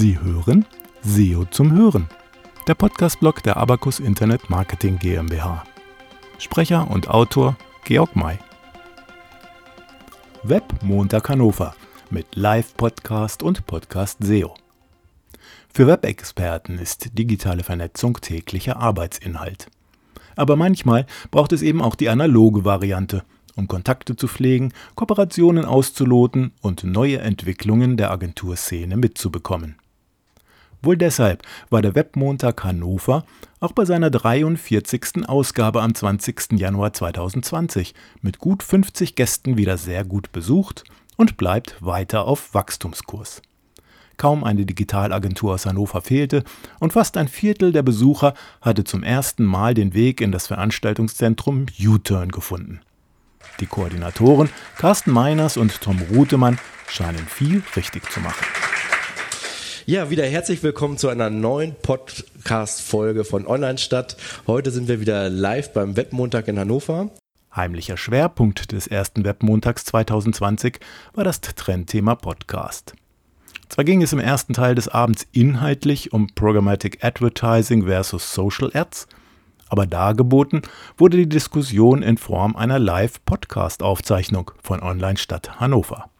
Sie hören SEO zum Hören, der Podcast-Blog der Abacus Internet Marketing GmbH. Sprecher und Autor Georg May. Web Montag Hannover mit Live-Podcast und Podcast SEO. Für Web-Experten ist digitale Vernetzung täglicher Arbeitsinhalt. Aber manchmal braucht es eben auch die analoge Variante, um Kontakte zu pflegen, Kooperationen auszuloten und neue Entwicklungen der Agenturszene mitzubekommen. Wohl deshalb war der Webmontag Hannover auch bei seiner 43. Ausgabe am 20. Januar 2020 mit gut 50 Gästen wieder sehr gut besucht und bleibt weiter auf Wachstumskurs. Kaum eine Digitalagentur aus Hannover fehlte und fast ein Viertel der Besucher hatte zum ersten Mal den Weg in das Veranstaltungszentrum U-Turn gefunden. Die Koordinatoren Carsten Meiners und Tom Rutemann scheinen viel richtig zu machen. Ja, wieder herzlich willkommen zu einer neuen Podcast-Folge von Online Stadt. Heute sind wir wieder live beim Webmontag in Hannover. Heimlicher Schwerpunkt des ersten Webmontags 2020 war das Trendthema Podcast. Zwar ging es im ersten Teil des Abends inhaltlich um Programmatic Advertising versus Social Ads, aber dargeboten wurde die Diskussion in Form einer Live-Podcast-Aufzeichnung von Online Stadt Hannover.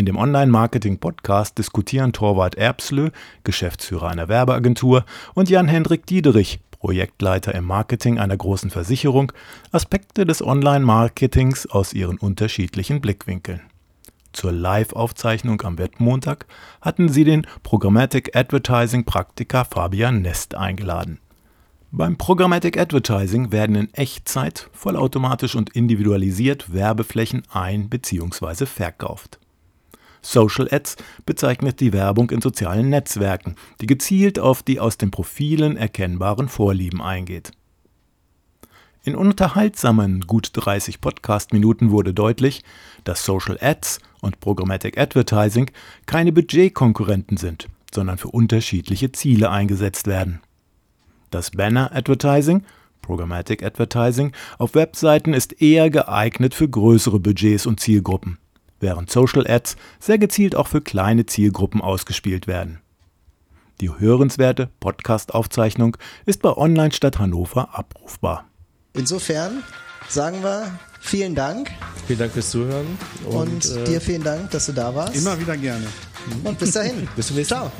In dem Online-Marketing-Podcast diskutieren Torwart Erbslö, Geschäftsführer einer Werbeagentur, und Jan-Hendrik Diederich, Projektleiter im Marketing einer großen Versicherung, Aspekte des Online-Marketings aus ihren unterschiedlichen Blickwinkeln. Zur Live-Aufzeichnung am Wettmontag hatten sie den Programmatic Advertising Praktiker Fabian Nest eingeladen. Beim Programmatic Advertising werden in Echtzeit vollautomatisch und individualisiert Werbeflächen ein- bzw. verkauft. Social Ads bezeichnet die Werbung in sozialen Netzwerken, die gezielt auf die aus den Profilen erkennbaren Vorlieben eingeht. In unterhaltsamen gut 30 Podcast-Minuten wurde deutlich, dass Social Ads und Programmatic Advertising keine Budgetkonkurrenten sind, sondern für unterschiedliche Ziele eingesetzt werden. Das Banner Advertising, Programmatic Advertising, auf Webseiten ist eher geeignet für größere Budgets und Zielgruppen während Social Ads sehr gezielt auch für kleine Zielgruppen ausgespielt werden. Die hörenswerte Podcast-Aufzeichnung ist bei Online Stadt Hannover abrufbar. Insofern sagen wir vielen Dank. Vielen Dank fürs Zuhören. Und, und äh, dir vielen Dank, dass du da warst. Immer wieder gerne. Und bis dahin. bis zum nächsten Mal.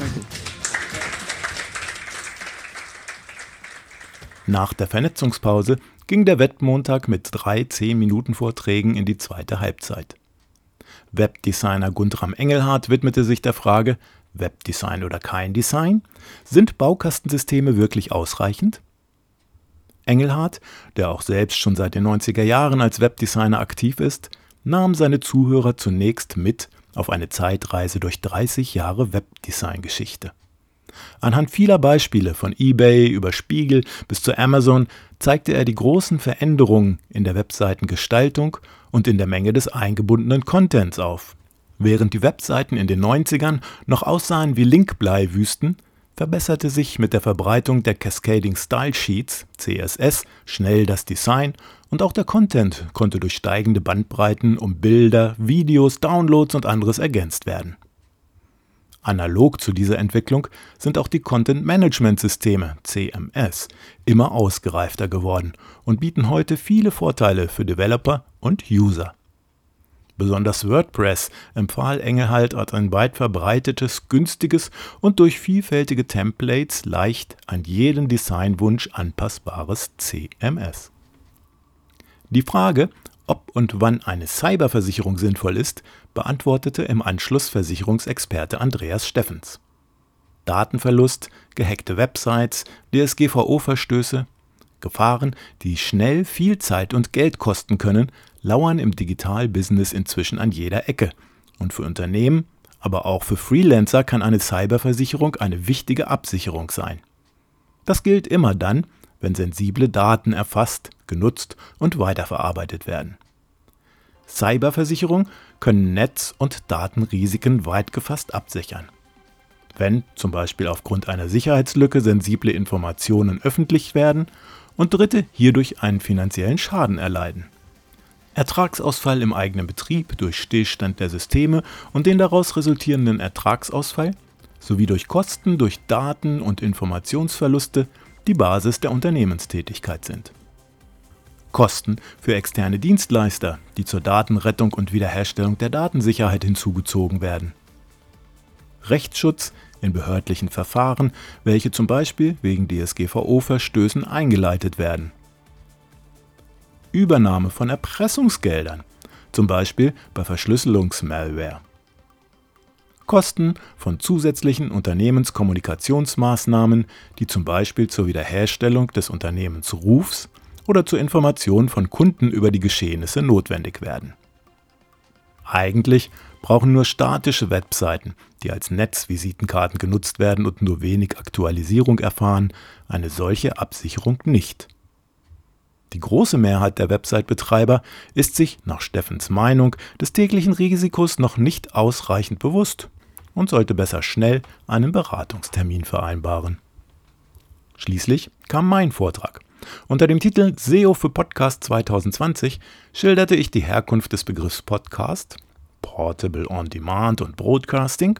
Nach der Vernetzungspause ging der Wettmontag mit drei 10-Minuten-Vorträgen in die zweite Halbzeit. Webdesigner Guntram Engelhardt widmete sich der Frage, Webdesign oder kein Design? Sind Baukastensysteme wirklich ausreichend? Engelhardt, der auch selbst schon seit den 90er Jahren als Webdesigner aktiv ist, nahm seine Zuhörer zunächst mit auf eine Zeitreise durch 30 Jahre Webdesign-Geschichte. Anhand vieler Beispiele von eBay über Spiegel bis zu Amazon zeigte er die großen Veränderungen in der Webseitengestaltung und in der Menge des eingebundenen Contents auf. Während die Webseiten in den 90ern noch aussahen wie Linkbleiwüsten, verbesserte sich mit der Verbreitung der Cascading Style Sheets CSS schnell das Design und auch der Content konnte durch steigende Bandbreiten um Bilder, Videos, Downloads und anderes ergänzt werden. Analog zu dieser Entwicklung sind auch die Content Management Systeme CMS immer ausgereifter geworden und bieten heute viele Vorteile für Developer und User. Besonders WordPress empfahl Engelhalt als ein weit verbreitetes, günstiges und durch vielfältige Templates leicht an jeden Designwunsch anpassbares CMS. Die Frage, ob und wann eine Cyberversicherung sinnvoll ist, beantwortete im Anschluss Versicherungsexperte Andreas Steffens. Datenverlust, gehackte Websites, DSGVO-Verstöße, Gefahren, die schnell viel Zeit und Geld kosten können, lauern im Digitalbusiness inzwischen an jeder Ecke. Und für Unternehmen, aber auch für Freelancer kann eine Cyberversicherung eine wichtige Absicherung sein. Das gilt immer dann, wenn sensible Daten erfasst, genutzt und weiterverarbeitet werden. Cyberversicherungen können Netz- und Datenrisiken weit gefasst absichern. Wenn zum Beispiel aufgrund einer Sicherheitslücke sensible Informationen öffentlich werden und Dritte hierdurch einen finanziellen Schaden erleiden. Ertragsausfall im eigenen Betrieb durch Stillstand der Systeme und den daraus resultierenden Ertragsausfall sowie durch Kosten, durch Daten und Informationsverluste die Basis der Unternehmenstätigkeit sind. Kosten für externe Dienstleister, die zur Datenrettung und Wiederherstellung der Datensicherheit hinzugezogen werden. Rechtsschutz in behördlichen Verfahren, welche zum Beispiel wegen DSGVO-Verstößen eingeleitet werden. Übernahme von Erpressungsgeldern, zum Beispiel bei Verschlüsselungsmalware. Kosten von zusätzlichen Unternehmenskommunikationsmaßnahmen, die zum Beispiel zur Wiederherstellung des Unternehmensrufs oder zur Information von Kunden über die Geschehnisse notwendig werden. Eigentlich brauchen nur statische Webseiten, die als Netzvisitenkarten genutzt werden und nur wenig Aktualisierung erfahren, eine solche Absicherung nicht. Die große Mehrheit der Website-Betreiber ist sich, nach Steffens Meinung, des täglichen Risikos noch nicht ausreichend bewusst und sollte besser schnell einen Beratungstermin vereinbaren. Schließlich kam mein Vortrag. Unter dem Titel SEO für Podcast 2020 schilderte ich die Herkunft des Begriffs Podcast, Portable on Demand und Broadcasting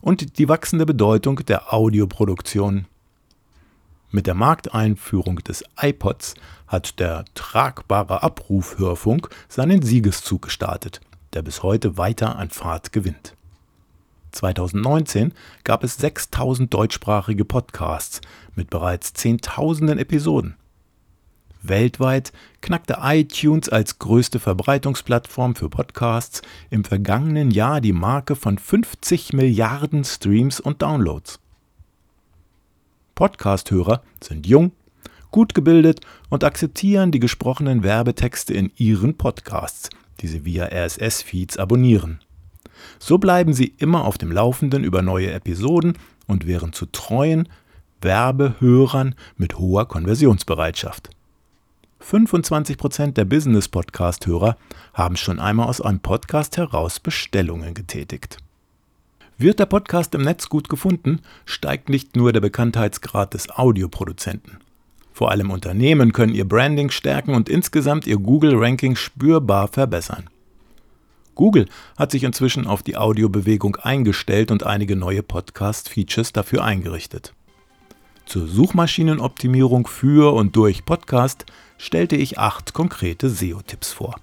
und die wachsende Bedeutung der Audioproduktion. Mit der Markteinführung des iPods hat der tragbare Abrufhörfunk seinen Siegeszug gestartet, der bis heute weiter an Fahrt gewinnt. 2019 gab es 6000 deutschsprachige Podcasts mit bereits Zehntausenden Episoden. Weltweit knackte iTunes als größte Verbreitungsplattform für Podcasts im vergangenen Jahr die Marke von 50 Milliarden Streams und Downloads. Podcasthörer sind jung, gut gebildet und akzeptieren die gesprochenen Werbetexte in ihren Podcasts, die sie via RSS-Feeds abonnieren. So bleiben Sie immer auf dem Laufenden über neue Episoden und wären zu treuen Werbehörern mit hoher Konversionsbereitschaft. 25% der Business-Podcast-Hörer haben schon einmal aus einem Podcast heraus Bestellungen getätigt. Wird der Podcast im Netz gut gefunden, steigt nicht nur der Bekanntheitsgrad des Audioproduzenten. Vor allem Unternehmen können ihr Branding stärken und insgesamt ihr Google-Ranking spürbar verbessern. Google hat sich inzwischen auf die Audiobewegung eingestellt und einige neue Podcast-Features dafür eingerichtet. Zur Suchmaschinenoptimierung für und durch Podcast stellte ich acht konkrete SEO-Tipps vor.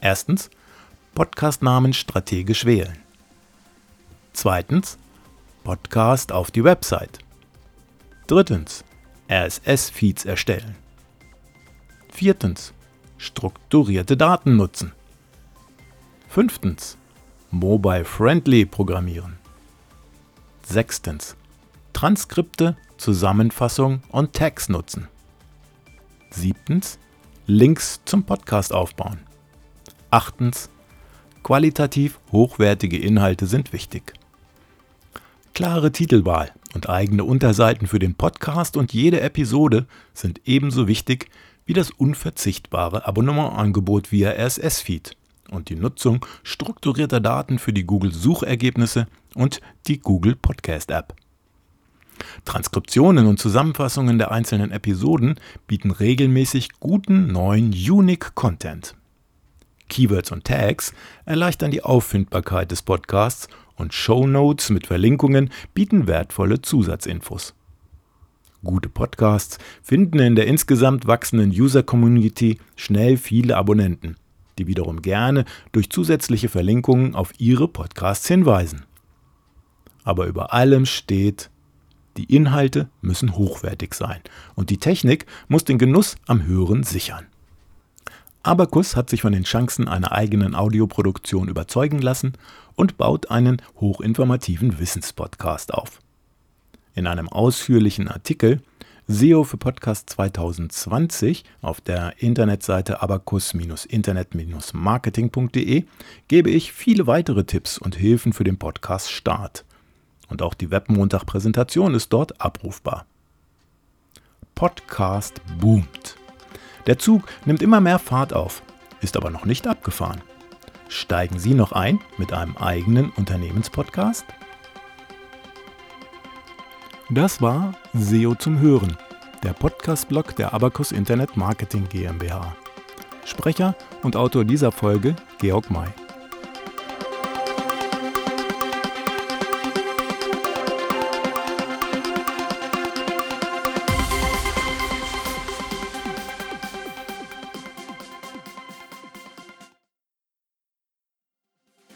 Erstens, Podcastnamen strategisch wählen. Zweitens, Podcast auf die Website. Drittens, RSS-Feeds erstellen. Viertens, strukturierte Daten nutzen. Fünftens. Mobile-friendly programmieren. Sechstens. Transkripte, Zusammenfassung und Tags nutzen. Siebtens. Links zum Podcast aufbauen. Achtens. Qualitativ hochwertige Inhalte sind wichtig. Klare Titelwahl und eigene Unterseiten für den Podcast und jede Episode sind ebenso wichtig wie das unverzichtbare Abonnementangebot via RSS-Feed und die Nutzung strukturierter Daten für die Google-Suchergebnisse und die Google Podcast App. Transkriptionen und Zusammenfassungen der einzelnen Episoden bieten regelmäßig guten neuen Unique Content. Keywords und Tags erleichtern die Auffindbarkeit des Podcasts und Show Notes mit Verlinkungen bieten wertvolle Zusatzinfos. Gute Podcasts finden in der insgesamt wachsenden User-Community schnell viele Abonnenten die wiederum gerne durch zusätzliche Verlinkungen auf ihre Podcasts hinweisen. Aber über allem steht, die Inhalte müssen hochwertig sein und die Technik muss den Genuss am Hören sichern. Abacus hat sich von den Chancen einer eigenen Audioproduktion überzeugen lassen und baut einen hochinformativen Wissenspodcast auf. In einem ausführlichen Artikel SEO für Podcast 2020 auf der Internetseite abacus-internet-marketing.de gebe ich viele weitere Tipps und Hilfen für den Podcast Start. Und auch die Webmontag-Präsentation ist dort abrufbar. Podcast boomt. Der Zug nimmt immer mehr Fahrt auf, ist aber noch nicht abgefahren. Steigen Sie noch ein mit einem eigenen Unternehmenspodcast? Das war SEO zum Hören, der Podcast-Blog der Abacus Internet Marketing GmbH. Sprecher und Autor dieser Folge Georg May.